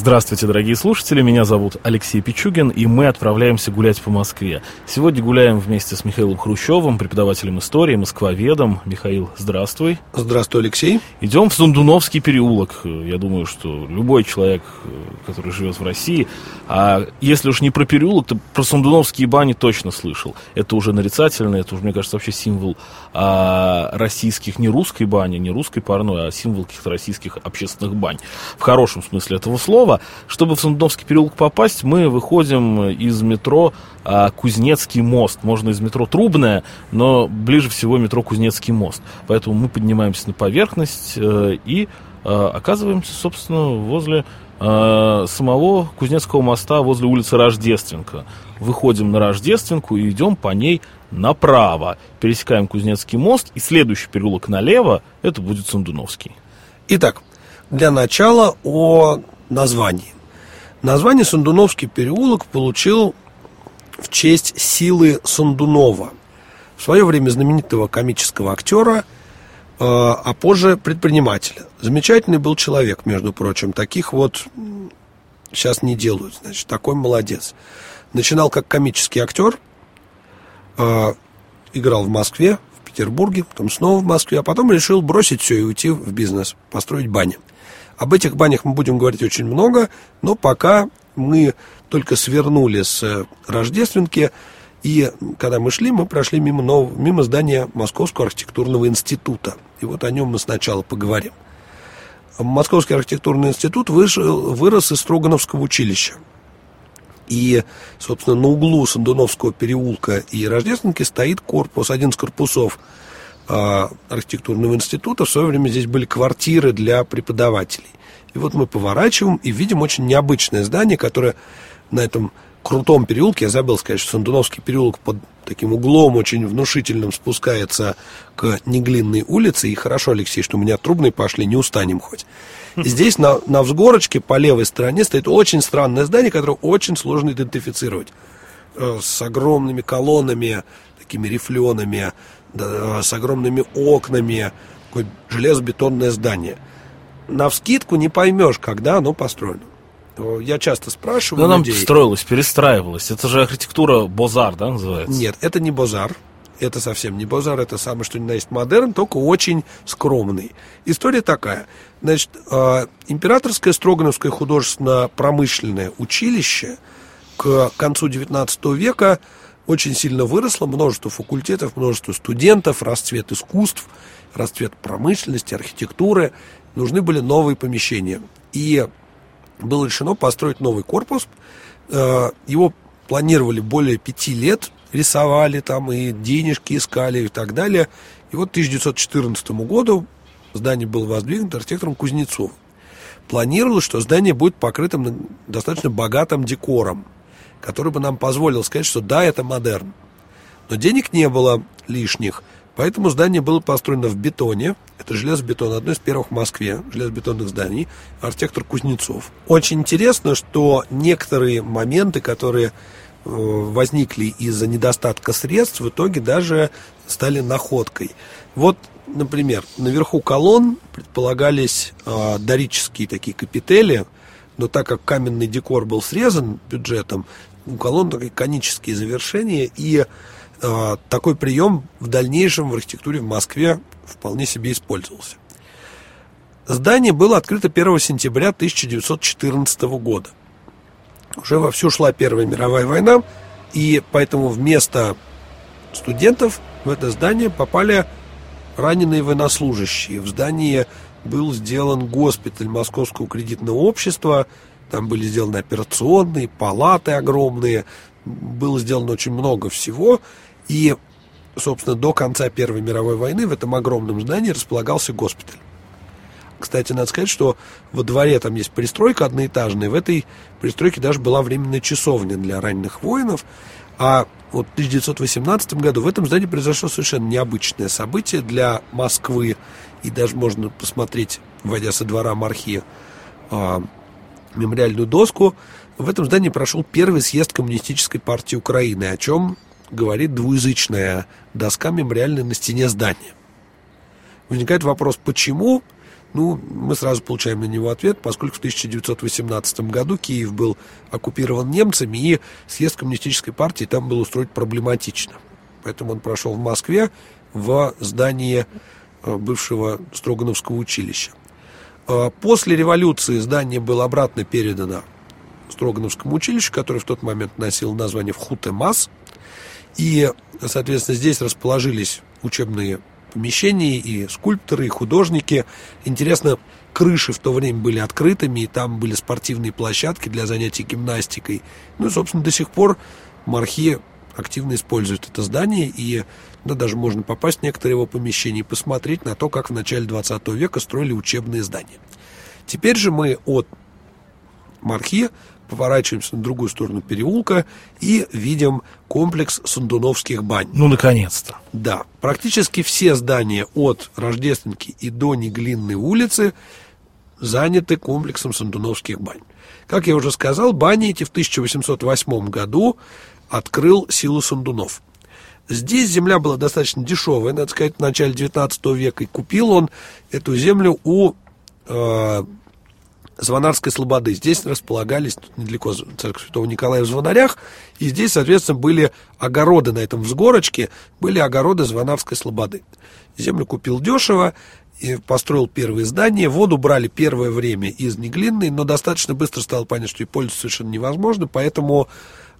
Здравствуйте, дорогие слушатели, меня зовут Алексей Пичугин, и мы отправляемся гулять по Москве. Сегодня гуляем вместе с Михаилом Хрущевым, преподавателем истории, москвоведом. Михаил, здравствуй. Здравствуй, Алексей. Идем в Сундуновский переулок. Я думаю, что любой человек, который живет в России, а если уж не про переулок, то про Сундуновские бани точно слышал. Это уже нарицательно, это уже, мне кажется, вообще символ а, российских, не русской бани, не русской парной, а символ каких-то российских общественных бань. В хорошем смысле этого слова Чтобы в Сундовский переулок попасть, мы выходим из метро а, Кузнецкий мост. Можно из метро Трубная, но ближе всего метро Кузнецкий мост. Поэтому мы поднимаемся на поверхность э, и э, оказываемся, собственно, возле э, самого Кузнецкого моста, возле улицы Рождественка. Выходим на Рождественку и идем по ней направо. Пересекаем Кузнецкий мост, и следующий переулок налево, это будет Сундуновский. Итак, для начала о названии. Название Сандуновский переулок получил в честь силы Сандунова, в свое время знаменитого комического актера, э, а позже предпринимателя. Замечательный был человек, между прочим. Таких вот сейчас не делают, значит, такой молодец. Начинал как комический актер, э, играл в Москве, в Петербурге, потом снова в Москве, а потом решил бросить все и уйти в бизнес, построить бани. Об этих банях мы будем говорить очень много, но пока мы только свернули с э, Рождественки, и когда мы шли, мы прошли мимо, нового, мимо здания Московского архитектурного института. И вот о нем мы сначала поговорим. Московский архитектурный институт вышел, вырос из Строгановского училища. И, собственно, на углу Сандуновского переулка и Рождественки стоит корпус, один из корпусов архитектурного института. В свое время здесь были квартиры для преподавателей. И вот мы поворачиваем и видим очень необычное здание, которое на этом крутом переулке, я забыл сказать, что Сандуновский переулок под таким углом очень внушительным спускается к Неглинной улице. И хорошо, Алексей, что у меня трубные пошли, не устанем хоть. И здесь на, на взгорочке по левой стороне стоит очень странное здание, которое очень сложно идентифицировать. Э, с огромными колоннами, такими рифленами, да, с огромными окнами, такое железобетонное здание. На вскидку не поймешь, когда оно построено. Я часто спрашиваю Но людей... нам строилось, перестраивалось. Это же архитектура Бозар, да, называется? Нет, это не Бозар. Это совсем не базар, это самое что ни на есть модерн, только очень скромный. История такая. Значит, э, Императорское Строгановское художественно-промышленное училище к концу XIX века очень сильно выросло, множество факультетов, множество студентов, расцвет искусств, расцвет промышленности, архитектуры. Нужны были новые помещения. И было решено построить новый корпус. Э, его планировали более пяти лет, рисовали там и денежки искали и так далее. И вот к 1914 году здание было воздвигнуто архитектором Кузнецовым. Планировалось, что здание будет покрытым достаточно богатым декором – который бы нам позволил сказать, что да, это модерн. Но денег не было лишних, поэтому здание было построено в бетоне. Это железобетон, одно из первых в Москве железобетонных зданий, архитектор Кузнецов. Очень интересно, что некоторые моменты, которые э, возникли из-за недостатка средств, в итоге даже стали находкой. Вот, например, наверху колонн предполагались э, дорические такие капители, но так как каменный декор был срезан бюджетом, у колонн такие конические завершения, и э, такой прием в дальнейшем в архитектуре в Москве вполне себе использовался. Здание было открыто 1 сентября 1914 года. Уже вовсю шла Первая мировая война, и поэтому вместо студентов в это здание попали раненые военнослужащие. В здании был сделан госпиталь Московского кредитного общества, там были сделаны операционные, палаты огромные, было сделано очень много всего. И, собственно, до конца Первой мировой войны в этом огромном здании располагался госпиталь. Кстати, надо сказать, что во дворе там есть пристройка одноэтажная. В этой пристройке даже была временная часовня для раненых воинов. А вот в 1918 году в этом здании произошло совершенно необычное событие для Москвы. И даже можно посмотреть, войдя со двора Мархи, а, мемориальную доску. В этом здании прошел первый съезд Коммунистической партии Украины, о чем говорит двуязычная доска мемориальная на стене здания. Возникает вопрос, почему? Ну, мы сразу получаем на него ответ, поскольку в 1918 году Киев был оккупирован немцами, и съезд коммунистической партии там был устроить проблематично. Поэтому он прошел в Москве в здании э, бывшего Строгановского училища. Э, после революции здание было обратно передано Строгановскому училищу, которое в тот момент носило название Вхутемас. И, соответственно, здесь расположились учебные помещения и скульпторы, и художники. Интересно, крыши в то время были открытыми, и там были спортивные площадки для занятий гимнастикой. Ну и, собственно, до сих пор Мархи активно используют это здание, и да, даже можно попасть в некоторые его помещения и посмотреть на то, как в начале 20 века строили учебные здания. Теперь же мы от Мархи поворачиваемся на другую сторону переулка и видим комплекс Сандуновских бань. Ну, наконец-то. Да, практически все здания от Рождественки и до Неглинной улицы заняты комплексом Сандуновских бань. Как я уже сказал, бани эти в 1808 году открыл Силу Сандунов. Здесь земля была достаточно дешевая, надо сказать, в начале 19 века. И купил он эту землю у э, Звонарской Слободы. Здесь располагались недалеко церковь Святого Николая в Звонарях, и здесь, соответственно, были огороды на этом взгорочке, были огороды Звонарской Слободы. Землю купил дешево, и построил первые здания. Воду брали первое время из Неглинной, но достаточно быстро стало понятно, что и пользоваться совершенно невозможно, поэтому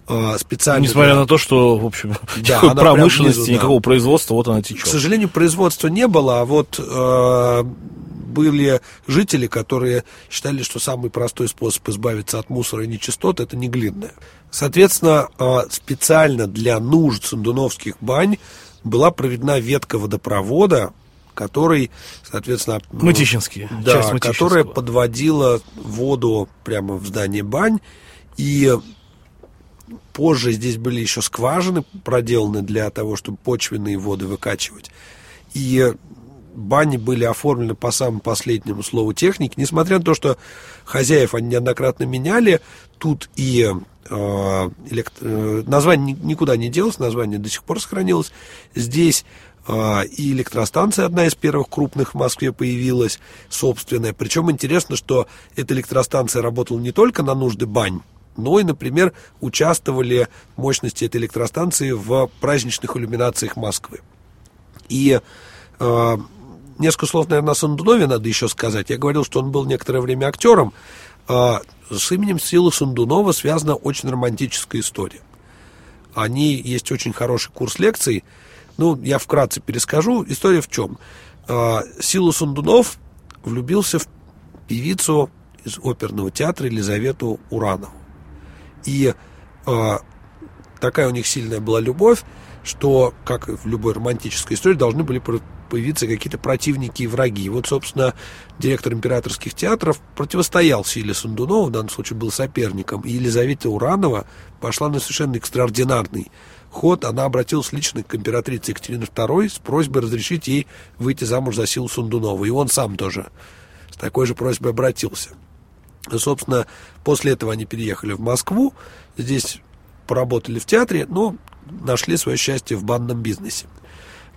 э, специально... Несмотря на то, что, в общем, да, промышленности, внизу, никакого да. производства, вот она течет. К сожалению, производства не было, а вот э, были жители, которые считали, что самый простой способ избавиться от мусора и нечистот – это не глинная. Соответственно, а, специально для нужд сандуновских бань была проведена ветка водопровода, который, соответственно... Мытищинский. Да, которая подводила воду прямо в здание бань. И позже здесь были еще скважины проделаны для того, чтобы почвенные воды выкачивать. И бани были оформлены по самому последнему слову техники, несмотря на то, что хозяев они неоднократно меняли, тут и э, электро... Э, название никуда не делось, название до сих пор сохранилось. Здесь э, и электростанция, одна из первых крупных в Москве появилась, собственная. Причем интересно, что эта электростанция работала не только на нужды бань, но и, например, участвовали мощности этой электростанции в праздничных иллюминациях Москвы. И э, Несколько слов, наверное, о Сандунове надо еще сказать. Я говорил, что он был некоторое время актером. А с именем Силы Сандунова связана очень романтическая история. Они есть очень хороший курс лекций. Ну, я вкратце перескажу. История в чем? А, Сила Сундунов влюбился в певицу из оперного театра Елизавету Уранову. И а, такая у них сильная была любовь, что, как в любой романтической истории, должны были появиться какие-то противники и враги. Вот, собственно, директор императорских театров противостоял Силе Сундунова, в данном случае был соперником, и Елизавета Уранова пошла на совершенно экстраординарный ход. Она обратилась лично к императрице Екатерине II с просьбой разрешить ей выйти замуж за Силу Сундунова. И он сам тоже с такой же просьбой обратился. И, собственно, после этого они переехали в Москву, здесь поработали в театре, но нашли свое счастье в банном бизнесе.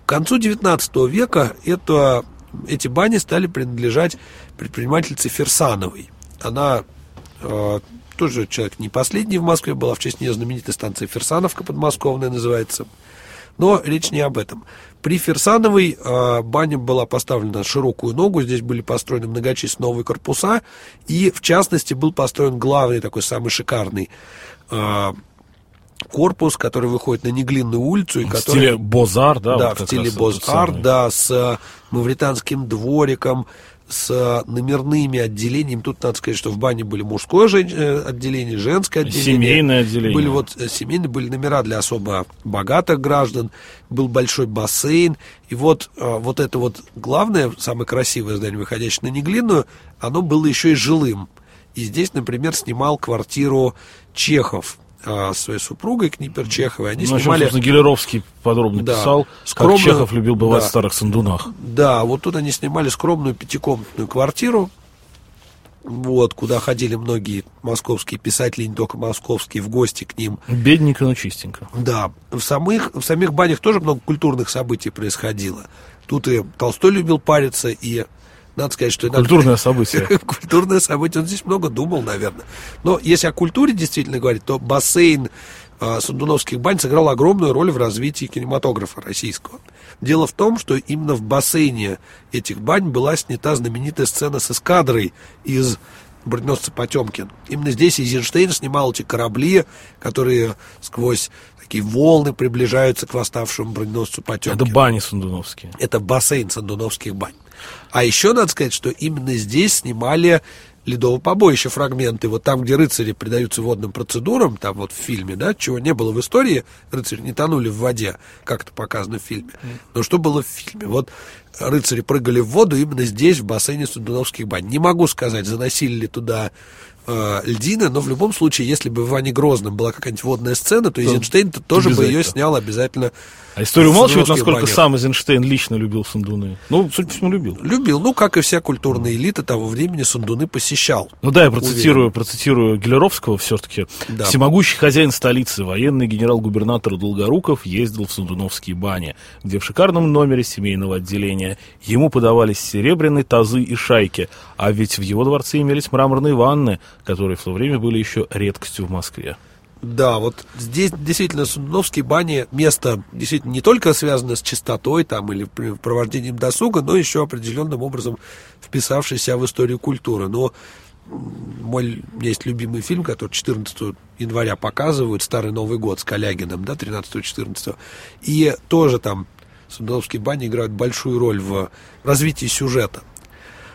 К концу XIX века это, эти бани стали принадлежать предпринимательнице Ферсановой. Она э, тоже человек не последний в Москве, была в честь нее знаменитая станция Ферсановка подмосковная называется. Но речь не об этом. При Ферсановой э, баня была поставлена на широкую ногу, здесь были построены многочисленные новые корпуса, и в частности был построен главный такой самый шикарный э, корпус, который выходит на Неглинную улицу. И в который, стиле Бозар, да? Да, вот в стиле Бозар, да, с э, мавританским двориком, с э, номерными отделениями. Тут надо сказать, что в бане были мужское жен... Э, отделение, женское отделение. Семейное отделение. Были вот семейные, были номера для особо богатых граждан, был большой бассейн. И вот, вот это вот главное, самое красивое здание, выходящее на Неглинную, оно было еще и жилым. И здесь, например, снимал квартиру Чехов, а, своей супругой Книпер Чеховой. Они ну, снимали... Чем, Гелеровский подробно да, писал, скромную... как Чехов любил бывать да, в старых сандунах. Да, вот тут они снимали скромную пятикомнатную квартиру. вот, куда ходили многие московские писатели, не только московские, в гости к ним. Бедненько, но чистенько. Да, в самых, в самих банях тоже много культурных событий происходило. Тут и Толстой любил париться, и надо сказать, что... Культурное событие. Культурное событие. Он здесь много думал, наверное. Но если о культуре действительно говорить, то бассейн э, Сандуновских бань сыграл огромную роль в развитии кинематографа российского. Дело в том, что именно в бассейне этих бань была снята знаменитая сцена с эскадрой из броненосца Потемкин. Именно здесь Эйзенштейн снимал эти корабли, которые сквозь такие волны приближаются к восставшему броненосцу Потемкин. Это бани сандуновские. Это бассейн Сандуновских бань. А еще надо сказать, что именно здесь снимали ледового побоища фрагменты, вот там, где рыцари предаются водным процедурам, там вот в фильме, да, чего не было в истории, рыцари не тонули в воде, как это показано в фильме. Но что было в фильме? Вот рыцари прыгали в воду именно здесь, в бассейне Сундуновских бань. Не могу сказать, заносили ли туда э, льдины, но в любом случае, если бы в Иване Грозном была какая-нибудь водная сцена, то Эйзенштейн -то тоже бы ее снял обязательно. А история умалчивает, насколько банях. сам Эйзенштейн лично любил Сундуны? Ну, судя по всему, любил. Любил. Ну, как и вся культурная элита того времени, Сундуны посещал. Ну да, я процитирую, процитирую Гелеровского все-таки. Да. Всемогущий хозяин столицы, военный генерал-губернатор Долгоруков ездил в Сундуновские бани, где в шикарном номере семейного отделения ему подавались серебряные тазы и шайки, а ведь в его дворце имелись мраморные ванны, которые в то время были еще редкостью в Москве. Да, вот здесь действительно Сундуновские бани место действительно не только связано с чистотой там или провождением досуга, но еще определенным образом вписавшийся в историю культуры. Но мой, есть любимый фильм, который 14 января показывают, «Старый Новый год» с Калягином, да, 13-14. И тоже там Сундуновские бани играют большую роль в развитии сюжета.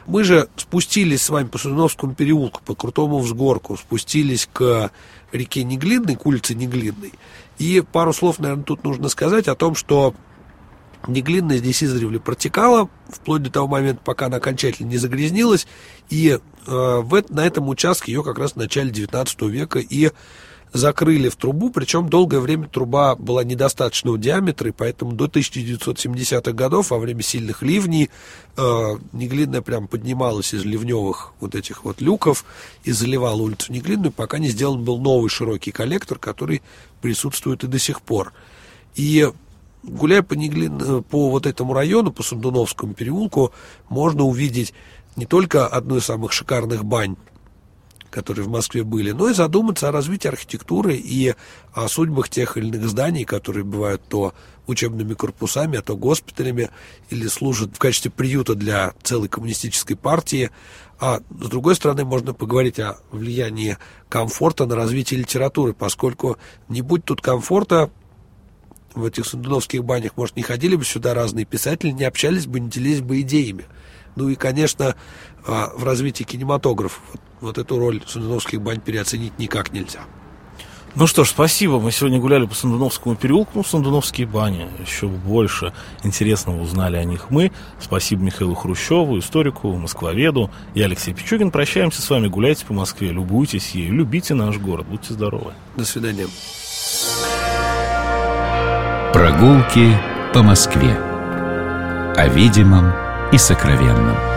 Мы же спустились с вами по Судновскому переулку, по крутому взгорку, спустились к реке Неглинной, к улице Неглинной. И пару слов, наверное, тут нужно сказать о том, что Неглинная здесь издревле протекала, вплоть до того момента, пока она окончательно не загрязнилась. И э, в, на этом участке ее как раз в начале 19 века и закрыли в трубу, причем долгое время труба была недостаточного диаметра, и поэтому до 1970-х годов во время сильных ливней э, Неглинная прям поднималась из ливневых вот этих вот люков и заливала улицу Неглинную, пока не сделан был новый широкий коллектор, который присутствует и до сих пор. И гуляя по, Неглин, по вот этому району, по Сундуновскому переулку, можно увидеть не только одну из самых шикарных бань которые в Москве были, но и задуматься о развитии архитектуры и о судьбах тех или иных зданий, которые бывают то учебными корпусами, а то госпиталями, или служат в качестве приюта для целой коммунистической партии. А с другой стороны, можно поговорить о влиянии комфорта на развитие литературы, поскольку не будь тут комфорта, в этих сундуновских банях, может, не ходили бы сюда разные писатели, не общались бы, не делились бы идеями. Ну и, конечно, а, в развитии кинематографа вот эту роль Сундуновских бань переоценить никак нельзя. Ну что ж, спасибо. Мы сегодня гуляли по Сандуновскому переулку, ну, Сандуновские бани. Еще больше интересного узнали о них мы. Спасибо Михаилу Хрущеву, историку, москвоведу. Я Алексей Пичугин. Прощаемся с вами. Гуляйте по Москве, любуйтесь ею, любите наш город. Будьте здоровы. До свидания. Прогулки по Москве. О видимом и сокровенном.